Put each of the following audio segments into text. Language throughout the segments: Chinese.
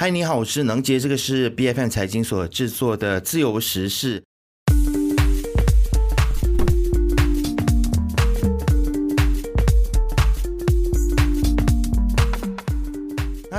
嗨，你好，我是能杰，这个是 B F N 财经所制作的自由时事。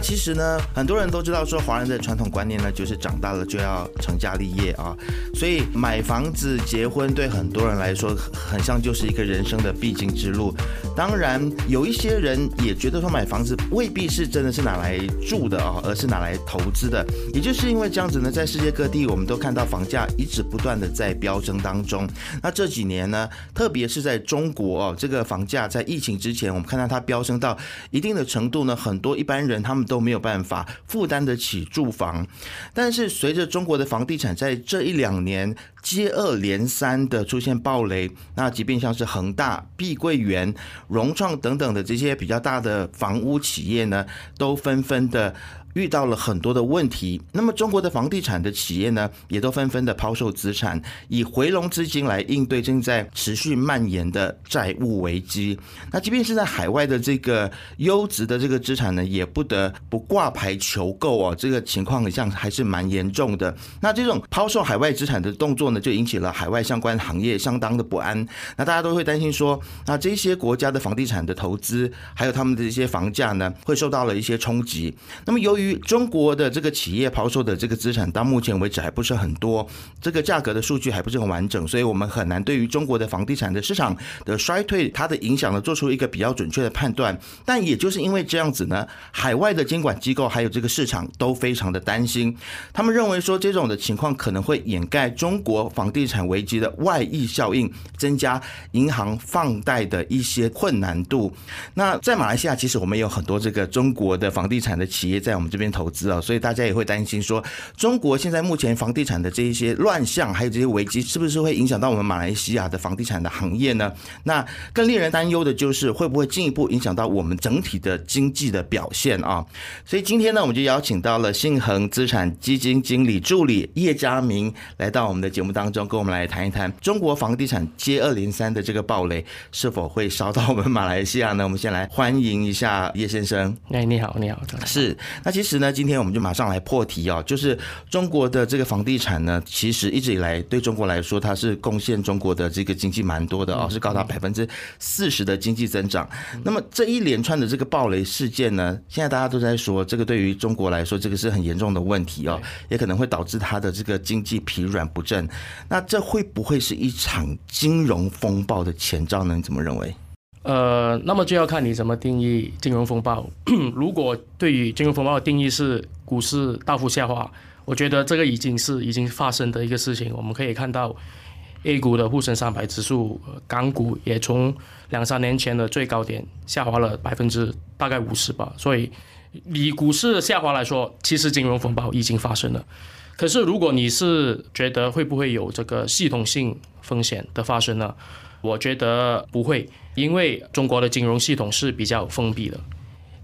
其实呢，很多人都知道说，华人的传统观念呢，就是长大了就要成家立业啊，所以买房子、结婚对很多人来说，很像就是一个人生的必经之路。当然，有一些人也觉得说，买房子未必是真的是拿来住的啊，而是拿来投资的。也就是因为这样子呢，在世界各地，我们都看到房价一直不断的在飙升当中。那这几年呢，特别是在中国哦，这个房价在疫情之前，我们看到它飙升到一定的程度呢，很多一般人他们。都没有办法负担得起住房，但是随着中国的房地产在这一两年接二连三的出现暴雷，那即便像是恒大、碧桂园、融创等等的这些比较大的房屋企业呢，都纷纷的。遇到了很多的问题，那么中国的房地产的企业呢，也都纷纷的抛售资产，以回笼资金来应对正在持续蔓延的债务危机。那即便是在海外的这个优质的这个资产呢，也不得不挂牌求购哦，这个情况像还是蛮严重的。那这种抛售海外资产的动作呢，就引起了海外相关行业相当的不安。那大家都会担心说，那这些国家的房地产的投资，还有他们的一些房价呢，会受到了一些冲击。那么由于于中国的这个企业抛售的这个资产，到目前为止还不是很多，这个价格的数据还不是很完整，所以我们很难对于中国的房地产的市场的衰退它的影响呢做出一个比较准确的判断。但也就是因为这样子呢，海外的监管机构还有这个市场都非常的担心，他们认为说这种的情况可能会掩盖中国房地产危机的外溢效应，增加银行放贷的一些困难度。那在马来西亚，其实我们有很多这个中国的房地产的企业在我们。这边投资啊，所以大家也会担心说，中国现在目前房地产的这一些乱象，还有这些危机，是不是会影响到我们马来西亚的房地产的行业呢？那更令人担忧的就是，会不会进一步影响到我们整体的经济的表现啊？所以今天呢，我们就邀请到了信恒资产基金经理助理叶家明来到我们的节目当中，跟我们来谈一谈中国房地产接二连三的这个暴雷，是否会烧到我们马来西亚呢？我们先来欢迎一下叶先生。哎，你好，你好，是那其实呢，今天我们就马上来破题哦，就是中国的这个房地产呢，其实一直以来对中国来说，它是贡献中国的这个经济蛮多的哦，是高达百分之四十的经济增长。那么这一连串的这个暴雷事件呢，现在大家都在说，这个对于中国来说，这个是很严重的问题哦，也可能会导致它的这个经济疲软不振。那这会不会是一场金融风暴的前兆呢？你怎么认为？呃，那么就要看你怎么定义金融风暴。如果对于金融风暴的定义是股市大幅下滑，我觉得这个已经是已经发生的一个事情。我们可以看到，A 股的沪深三百指数、港股也从两三年前的最高点下滑了百分之大概五十吧。所以，以股市下滑来说，其实金融风暴已经发生了。可是，如果你是觉得会不会有这个系统性风险的发生呢？我觉得不会，因为中国的金融系统是比较封闭的，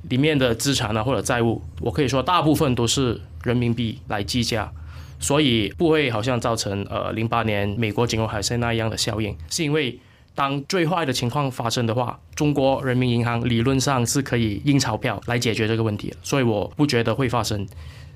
里面的资产呢或者债务，我可以说大部分都是人民币来计价，所以不会好像造成呃零八年美国金融海啸那样的效应。是因为当最坏的情况发生的话，中国人民银行理论上是可以印钞票来解决这个问题，所以我不觉得会发生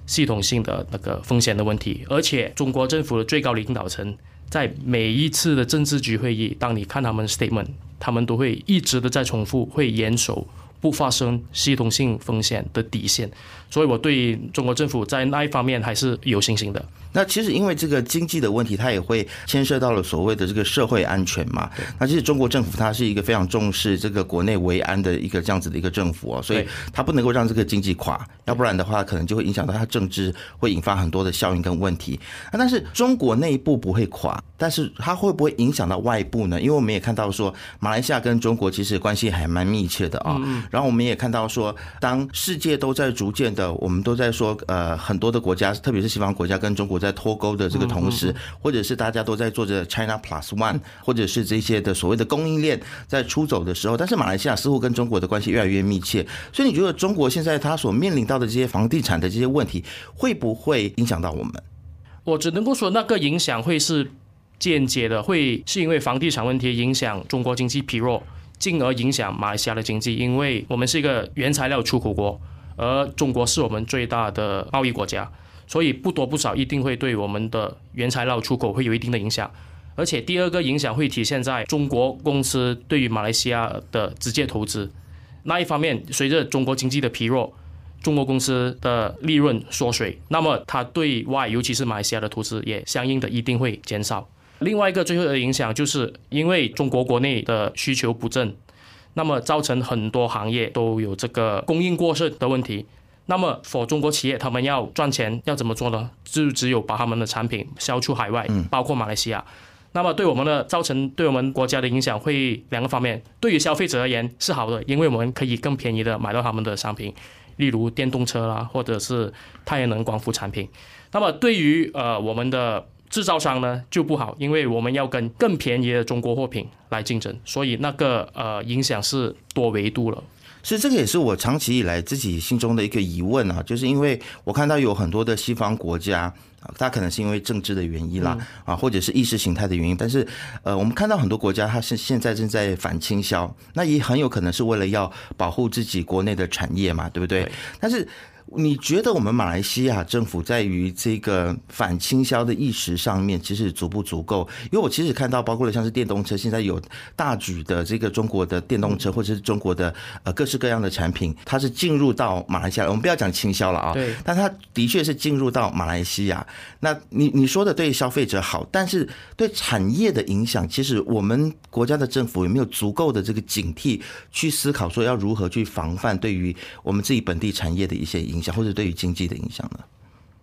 系统性的那个风险的问题。而且中国政府的最高领导层。在每一次的政治局会议，当你看他们 statement，他们都会一直的在重复，会严守不发生系统性风险的底线。所以，我对中国政府在那一方面还是有信心的。那其实因为这个经济的问题，它也会牵涉到了所谓的这个社会安全嘛。那其实中国政府它是一个非常重视这个国内维安的一个这样子的一个政府哦，所以它不能够让这个经济垮，要不然的话可能就会影响到它政治，会引发很多的效应跟问题。那但是中国内部不会垮，但是它会不会影响到外部呢？因为我们也看到说，马来西亚跟中国其实关系还蛮密切的啊。然后我们也看到说，当世界都在逐渐的，我们都在说，呃，很多的国家，特别是西方国家跟中国。在脱钩的这个同时，或者是大家都在做着 China Plus One，或者是这些的所谓的供应链在出走的时候，但是马来西亚似乎跟中国的关系越来越密切。所以你觉得中国现在它所面临到的这些房地产的这些问题，会不会影响到我们？我只能够说，那个影响会是间接的，会是因为房地产问题影响中国经济疲弱，进而影响马来西亚的经济，因为我们是一个原材料出口国。而中国是我们最大的贸易国家，所以不多不少一定会对我们的原材料出口会有一定的影响。而且第二个影响会体现在中国公司对于马来西亚的直接投资那一方面，随着中国经济的疲弱，中国公司的利润缩水，那么它对外，尤其是马来西亚的投资也相应的一定会减少。另外一个最后的影响，就是因为中国国内的需求不振，那么造成很多行业都有这个供应过剩的问题。那么，for 中国企业，他们要赚钱要怎么做呢？就只有把他们的产品销出海外，包括马来西亚。那么对我们的造成对我们国家的影响会两个方面。对于消费者而言是好的，因为我们可以更便宜的买到他们的商品，例如电动车啦，或者是太阳能光伏产品。那么对于呃我们的制造商呢就不好，因为我们要跟更便宜的中国货品来竞争，所以那个呃影响是多维度了。所以这个也是我长期以来自己心中的一个疑问啊，就是因为我看到有很多的西方国家啊，它可能是因为政治的原因啦啊，或者是意识形态的原因，但是呃，我们看到很多国家它是现在正在反倾销，那也很有可能是为了要保护自己国内的产业嘛，对不对？但是。你觉得我们马来西亚政府在于这个反倾销的意识上面，其实足不足够？因为我其实看到，包括了像是电动车，现在有大举的这个中国的电动车，或者是中国的呃各式各样的产品，它是进入到马来西亚。我们不要讲倾销了啊，对，但它的确是进入到马来西亚。那你你说的对消费者好，但是对产业的影响，其实我们国家的政府有没有足够的这个警惕去思考，说要如何去防范对于我们自己本地产业的一些影。影响或者对于经济的影响呢？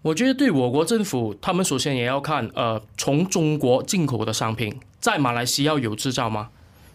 我觉得对我国政府，他们首先也要看，呃，从中国进口的商品在马来西亚有制造吗？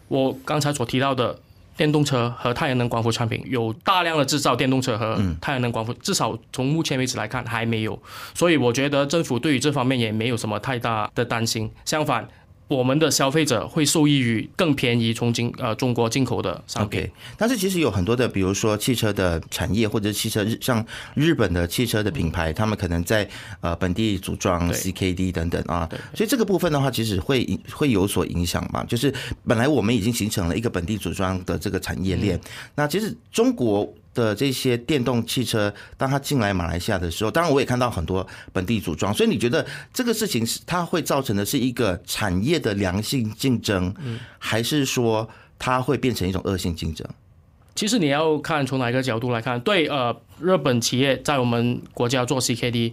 我刚才所提到的电动车和太阳能光伏产品，有大量的制造电动车和太阳能光伏，至少从目前为止来看还没有。所以我觉得政府对于这方面也没有什么太大的担心，相反。我们的消费者会受益于更便宜从进呃中国进口的商品。但是其实有很多的，比如说汽车的产业或者汽车日像日本的汽车的品牌，他们可能在呃本地组装 CKD 等等啊，所以这个部分的话，其实会会有所影响嘛。就是本来我们已经形成了一个本地组装的这个产业链，那其实中国。的这些电动汽车，当它进来马来西亚的时候，当然我也看到很多本地组装，所以你觉得这个事情是它会造成的是一个产业的良性竞争，还是说它会变成一种恶性竞争？其实你要看从哪一个角度来看，对呃，日本企业在我们国家做 CKD，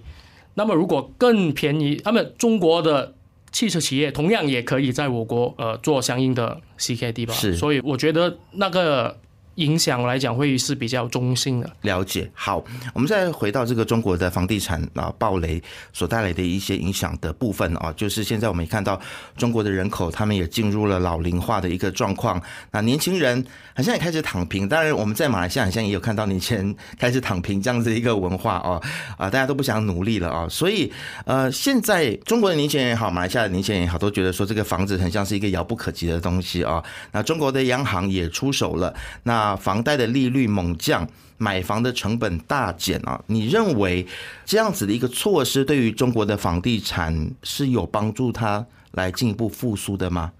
那么如果更便宜，那么中国的汽车企业同样也可以在我国呃做相应的 CKD 吧？是，所以我觉得那个。影响来讲会是比较中性的。了解，好，我们再回到这个中国的房地产啊暴雷所带来的一些影响的部分啊，就是现在我们也看到中国的人口他们也进入了老龄化的一个状况，那年轻人好像也开始躺平。当然，我们在马来西亚好像也有看到年轻人开始躺平这样子的一个文化哦，啊，大家都不想努力了啊，所以呃，现在中国的年轻人也好，马来西亚的年轻人也好，都觉得说这个房子很像是一个遥不可及的东西啊。那中国的央行也出手了，那。啊，房贷的利率猛降，买房的成本大减啊！你认为这样子的一个措施对于中国的房地产是有帮助，它来进一步复苏的吗？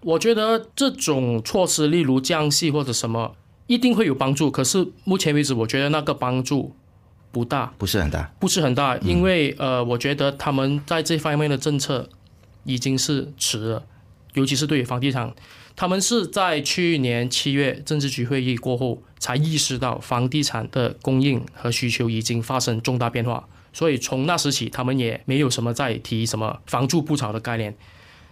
我觉得这种措施，例如降息或者什么，一定会有帮助。可是目前为止，我觉得那个帮助不大，不是很大，不是很大，因为呃，我觉得他们在这方面的政策已经是迟了，尤其是对于房地产。他们是在去年七月政治局会议过后，才意识到房地产的供应和需求已经发生重大变化，所以从那时起，他们也没有什么再提什么房住不炒的概念。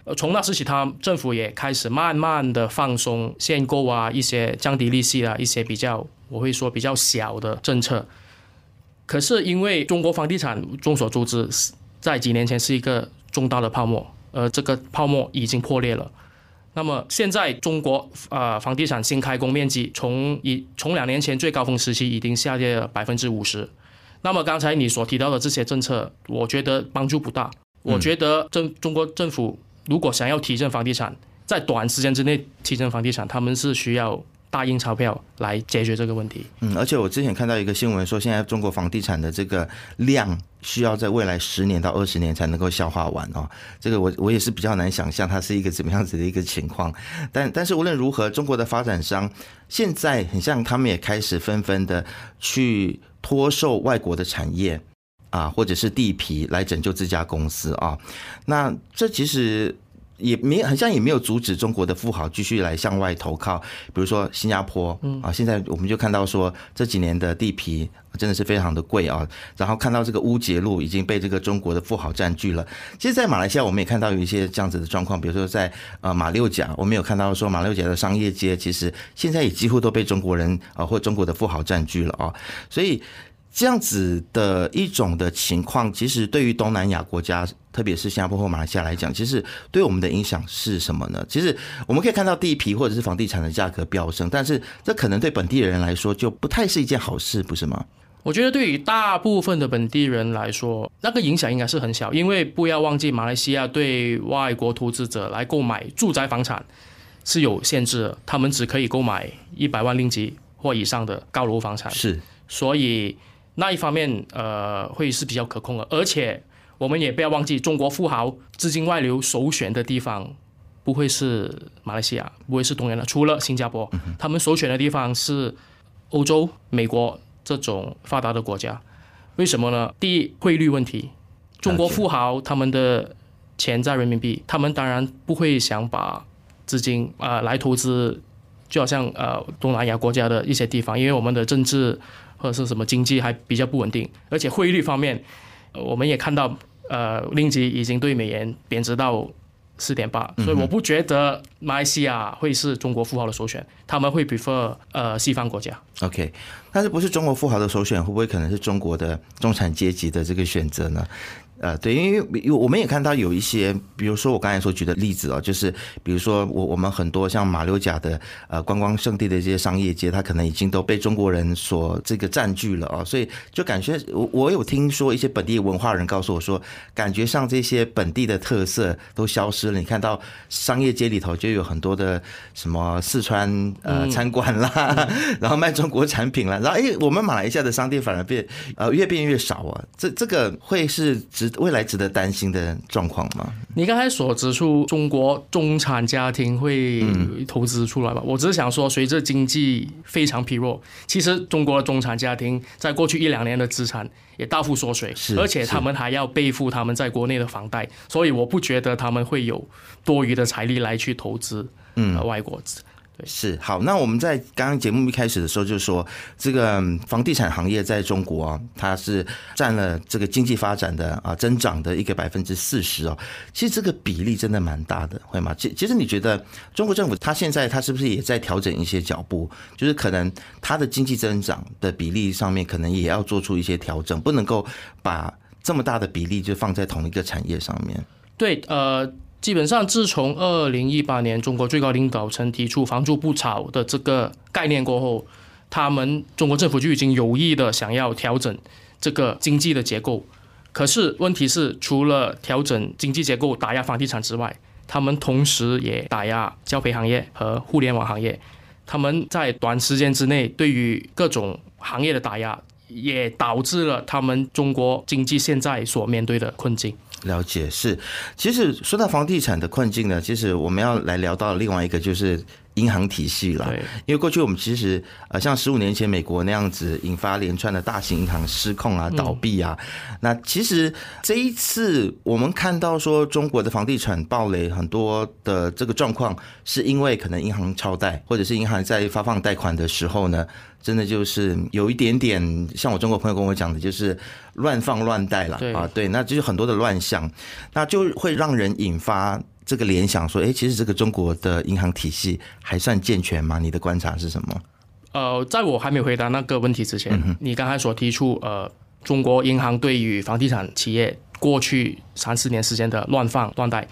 呃，从那时起，他政府也开始慢慢的放松限购啊，一些降低利息啊，一些比较我会说比较小的政策。可是因为中国房地产众所周知，在几年前是一个重大的泡沫，而这个泡沫已经破裂了。那么现在中国啊，房地产新开工面积从一从两年前最高峰时期已经下跌了百分之五十。那么刚才你所提到的这些政策，我觉得帮助不大。我觉得政中国政府如果想要提振房地产，在短时间之内提振房地产，他们是需要大印钞票来解决这个问题。嗯，而且我之前看到一个新闻说，现在中国房地产的这个量需要在未来十年到二十年才能够消化完哦。这个我我也是比较难想象它是一个怎么样子的一个情况。但但是无论如何，中国的发展商现在很像他们也开始纷纷的去脱售外国的产业啊，或者是地皮来拯救这家公司啊。那这其实。也没好像也没有阻止中国的富豪继续来向外投靠，比如说新加坡，啊，现在我们就看到说这几年的地皮真的是非常的贵啊，然后看到这个乌节路已经被这个中国的富豪占据了。其实，在马来西亚我们也看到有一些这样子的状况，比如说在呃马六甲，我们有看到说马六甲的商业街其实现在也几乎都被中国人啊或中国的富豪占据了啊，所以。这样子的一种的情况，其实对于东南亚国家，特别是新加坡或马来西亚来讲，其实对我们的影响是什么呢？其实我们可以看到地皮或者是房地产的价格飙升，但是这可能对本地人来说就不太是一件好事，不是吗？我觉得对于大部分的本地人来说，那个影响应该是很小，因为不要忘记，马来西亚对外国投资者来购买住宅房产是有限制的，他们只可以购买一百万令吉或以上的高楼房产，是，所以。那一方面，呃，会是比较可控的，而且我们也不要忘记，中国富豪资金外流首选的地方不会是马来西亚，不会是东南亚，除了新加坡，他们首选的地方是欧洲、美国这种发达的国家。为什么呢？第一，汇率问题，中国富豪他们的钱在人民币，他们当然不会想把资金啊来投资，就好像呃东南亚国家的一些地方，因为我们的政治。或者是什么经济还比较不稳定，而且汇率方面，我们也看到，呃，令吉已经对美元贬值到四点八，所以我不觉得马来西亚会是中国富豪的首选，他们会 prefer 呃西方国家。OK，但是不是中国富豪的首选，会不会可能是中国的中产阶级的这个选择呢？呃，对，因为我们也看到有一些，比如说我刚才所举的例子哦，就是比如说我我们很多像马六甲的呃观光圣地的这些商业街，它可能已经都被中国人所这个占据了啊，所以就感觉我我有听说一些本地文化人告诉我说，感觉上这些本地的特色都消失了。你看到商业街里头就有很多的什么四川呃餐馆啦，然后卖中国产品啦，然后哎，我们马来西亚的商店反而变呃越变越少啊，这这个会是值。未来值得担心的状况吗？你刚才所指出中国中产家庭会投资出来吧？我只是想说，随着经济非常疲弱，其实中国的中产家庭在过去一两年的资产也大幅缩水，而且他们还要背负他们在国内的房贷，所以我不觉得他们会有多余的财力来去投资嗯外国资。是好，那我们在刚刚节目一开始的时候就说，这个房地产行业在中国，它是占了这个经济发展的啊增长的一个百分之四十哦。其实这个比例真的蛮大的，会吗？其其实你觉得中国政府它现在它是不是也在调整一些脚步？就是可能它的经济增长的比例上面，可能也要做出一些调整，不能够把这么大的比例就放在同一个产业上面。对，呃。基本上，自从二零一八年中国最高领导层提出“房住不炒”的这个概念过后，他们中国政府就已经有意的想要调整这个经济的结构。可是问题是，除了调整经济结构打压房地产之外，他们同时也打压教培行业和互联网行业。他们在短时间之内对于各种行业的打压，也导致了他们中国经济现在所面对的困境。了解是，其实说到房地产的困境呢，其实我们要来聊到另外一个就是银行体系了。因为过去我们其实呃，像十五年前美国那样子引发连串的大型银行失控啊、倒闭啊，那其实这一次我们看到说中国的房地产暴雷很多的这个状况，是因为可能银行超贷，或者是银行在发放贷款的时候呢。真的就是有一点点像我中国朋友跟我讲的，就是乱放乱贷了啊，对，那就是很多的乱象，那就会让人引发这个联想，说，哎，其实这个中国的银行体系还算健全吗？你的观察是什么？呃，在我还没回答那个问题之前，你刚才所提出，呃，中国银行对于房地产企业过去三四年时间的乱放乱贷。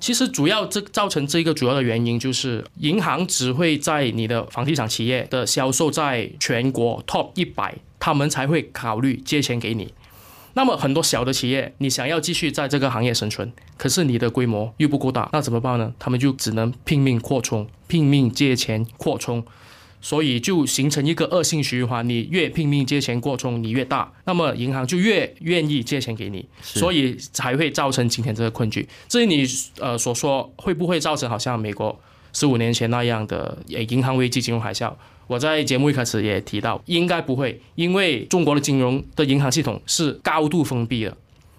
其实主要这造成这个主要的原因就是，银行只会在你的房地产企业的销售在全国 top 一百，他们才会考虑借钱给你。那么很多小的企业，你想要继续在这个行业生存，可是你的规模又不够大，那怎么办呢？他们就只能拼命扩充，拼命借钱扩充。所以就形成一个恶性循环。你越拼命借钱扩充，你越大，那么银行就越愿意借钱给你，所以才会造成今天这个困局。至于你呃所说会不会造成好像美国十五年前那样的银行危机、金融海啸？我在节目一开始也提到，应该不会，因为中国的金融的银行系统是高度封闭的，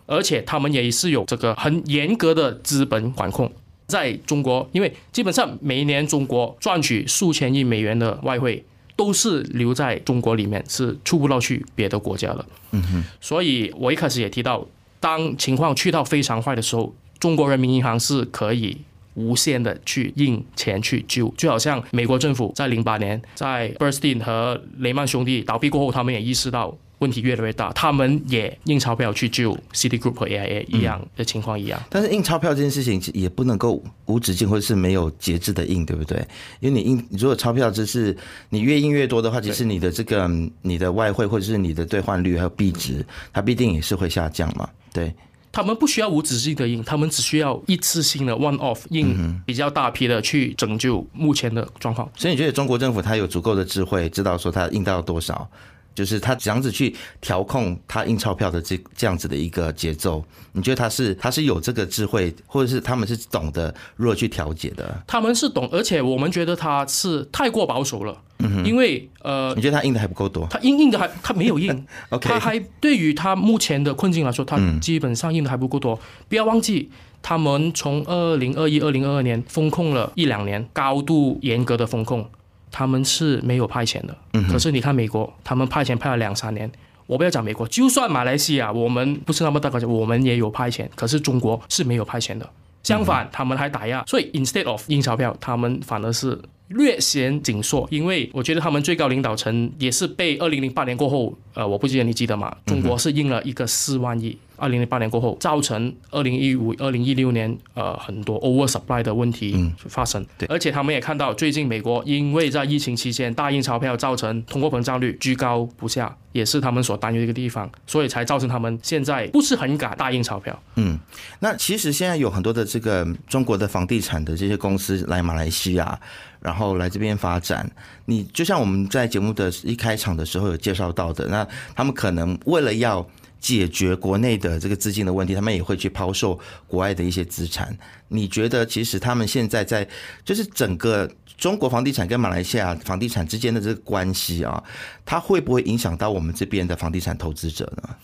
而且他们也是有这个很严格的资本管控。在中国，因为基本上每一年中国赚取数千亿美元的外汇，都是留在中国里面，是出不到去别的国家的。嗯哼。所以我一开始也提到，当情况去到非常坏的时候，中国人民银行是可以无限的去印钱去救，就好像美国政府在零八年在 Bernstein 和雷曼兄弟倒闭过后，他们也意识到。问题越来越大，他们也印钞票去救 Citigroup 和 AIA 一样的情况一样。但是印钞票这件事情也不能够无止境或者是没有节制的印，对不对？因为你印，如果钞票只是你越印越多的话，其实你的这个你的外汇或者是你的兑换率还有币值，它必定也是会下降嘛。对，他们不需要无止境的印，他们只需要一次性的 one off 印比较大批的去拯救目前的状况。所以你觉得中国政府它有足够的智慧，知道说它印到多少？就是他这样子去调控他印钞票的这这样子的一个节奏，你觉得他是他是有这个智慧，或者是他们是懂得如何去调节的？他们是懂，而且我们觉得他是太过保守了。嗯因为呃，你觉得他印的还不够多？他印印的还他没有印，OK，他还对于他目前的困境来说，他基本上印的还不够多。不要忘记，他们从二零二一、二零二二年封控了一两年，高度严格的封控。他们是没有派钱的，嗯可是你看美国，他们派钱派了两三年。我不要讲美国，就算马来西亚，我们不是那么大国家，我们也有派钱，可是中国是没有派钱的。相反，他们还打压，所以 instead of 印钞票，他们反而是略显紧缩。因为我觉得他们最高领导层也是被二零零八年过后，呃，我不记得你记得吗？中国是印了一个四万亿。二零零八年过后，造成二零一五、二零一六年呃很多 over supply 的问题发生。对，而且他们也看到，最近美国因为在疫情期间大印钞票，造成通货膨胀率居高不下，也是他们所担忧的一个地方，所以才造成他们现在不是很敢大印钞票。嗯，那其实现在有很多的这个中国的房地产的这些公司来马来西亚，然后来这边发展。你就像我们在节目的一开场的时候有介绍到的，那他们可能为了要解决国内的这个资金的问题，他们也会去抛售国外的一些资产。你觉得，其实他们现在在就是整个中国房地产跟马来西亚房地产之间的这个关系啊，它会不会影响到我们这边的房地产投资者呢？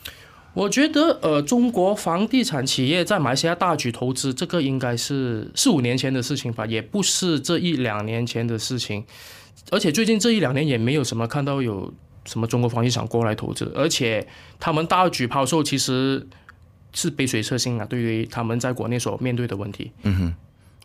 我觉得，呃，中国房地产企业在马来西亚大举投资，这个应该是四五年前的事情吧，也不是这一两年前的事情。而且最近这一两年也没有什么看到有。什么中国房地产过来投资，而且他们大举抛售，其实是杯水车薪啊。对于他们在国内所面对的问题，嗯哼，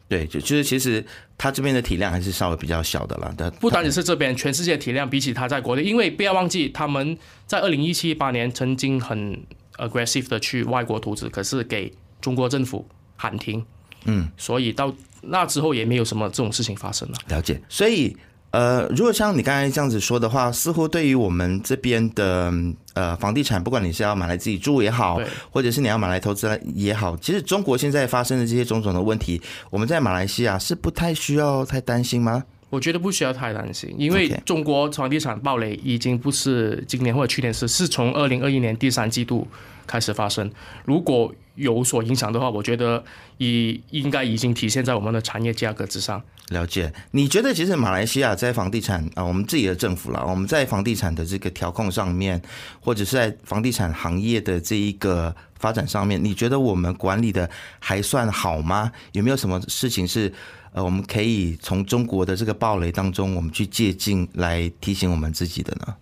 对，就就是其实他这边的体量还是稍微比较小的啦。但不单只是这边，全世界体量比起他在国内，因为不要忘记他们在二零一七八年曾经很 aggressive 的去外国投资，可是给中国政府喊停，嗯，所以到那之后也没有什么这种事情发生了。了解，所以。呃，如果像你刚才这样子说的话，似乎对于我们这边的呃房地产，不管你是要买来自己住也好，或者是你要买来投资也好，其实中国现在发生的这些种种的问题，我们在马来西亚是不太需要太担心吗？我觉得不需要太担心，因为中国房地产暴雷已经不是今年或者去年是，是从二零二一年第三季度开始发生。如果有所影响的话，我觉得已应该已经体现在我们的产业价格之上。了解，你觉得其实马来西亚在房地产啊，我们自己的政府了，我们在房地产的这个调控上面，或者是在房地产行业的这一个发展上面，你觉得我们管理的还算好吗？有没有什么事情是呃，我们可以从中国的这个暴雷当中，我们去借鉴来提醒我们自己的呢？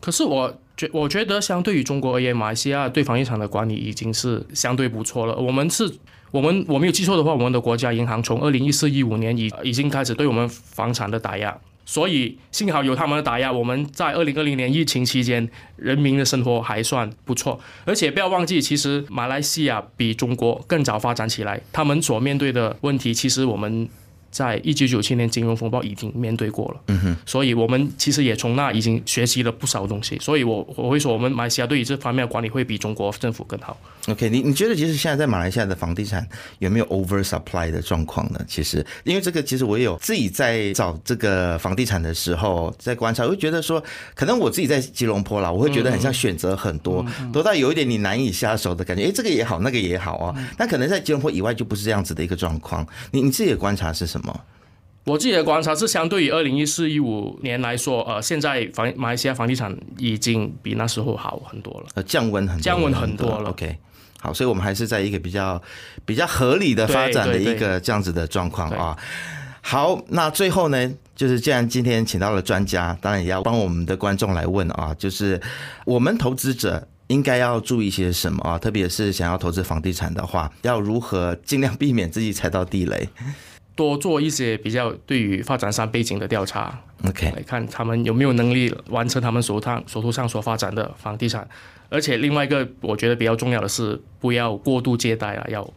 可是我觉我觉得，相对于中国而言，马来西亚对房地产的管理已经是相对不错了。我们是。我们我没有记错的话，我们的国家银行从二零一四一五年已已经开始对我们房产的打压，所以幸好有他们的打压，我们在二零二零年疫情期间，人民的生活还算不错。而且不要忘记，其实马来西亚比中国更早发展起来，他们所面对的问题，其实我们在一九九七年金融风暴已经面对过了，嗯哼，所以我们其实也从那已经学习了不少东西，所以我我会说，我们马来西亚对于这方面的管理会比中国政府更好。OK，你你觉得其实现在在马来西亚的房地产有没有 over supply 的状况呢？其实，因为这个其实我也有自己在找这个房地产的时候在观察，我会觉得说，可能我自己在吉隆坡啦，我会觉得很像选择很多，多到有一点你难以下手的感觉。哎，这个也好，那个也好啊，但可能在吉隆坡以外就不是这样子的一个状况。你你自己的观察是什么？我自己的观察是，相对于二零一四一五年来说，呃，现在房马来西亚房地产已经比那时候好很多了，呃，降温很降温很多了。OK，好，所以我们还是在一个比较比较合理的发展的一个这样子的状况啊。好，那最后呢，就是既然今天请到了专家，当然也要帮我们的观众来问啊，就是我们投资者应该要注意些什么啊？特别是想要投资房地产的话，要如何尽量避免自己踩到地雷？多做一些比较对于发展商背景的调查，OK，来看他们有没有能力完成他们手上手头上所发展的房地产。而且另外一个我觉得比较重要的是，不要过度借贷了，要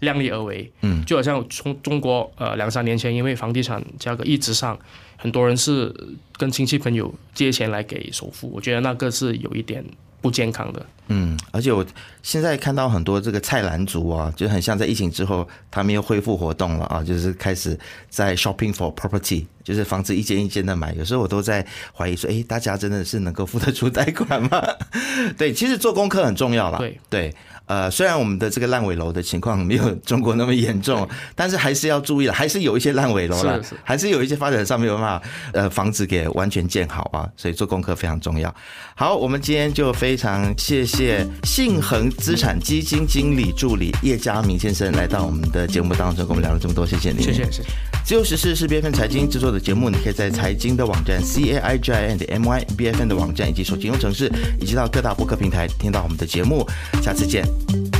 量力而为。嗯，就好像从中国呃两三年前，因为房地产价格一直上，很多人是跟亲戚朋友借钱来给首付，我觉得那个是有一点。不健康的，嗯，而且我现在看到很多这个菜篮族啊，就很像在疫情之后，他们又恢复活动了啊，就是开始在 shopping for property，就是房子一间一间的买。有时候我都在怀疑说，哎，大家真的是能够付得出贷款吗？对，其实做功课很重要了。对对。呃，虽然我们的这个烂尾楼的情况没有中国那么严重，但是还是要注意了，还是有一些烂尾楼了，还是有一些发展上没有办法，呃，房子给完全建好啊，所以做功课非常重要。好，我们今天就非常谢谢信恒资产基金经理助理叶嘉明先生来到我们的节目当中，跟我们聊了这么多，谢谢你。谢谢谢谢。自由时事是 B F N 财经制作的节目，你可以在财经的网站 C A I G I N 的 M Y B F N 的网站以及手机应用程式，以及到各大播客平台听到我们的节目。下次见。you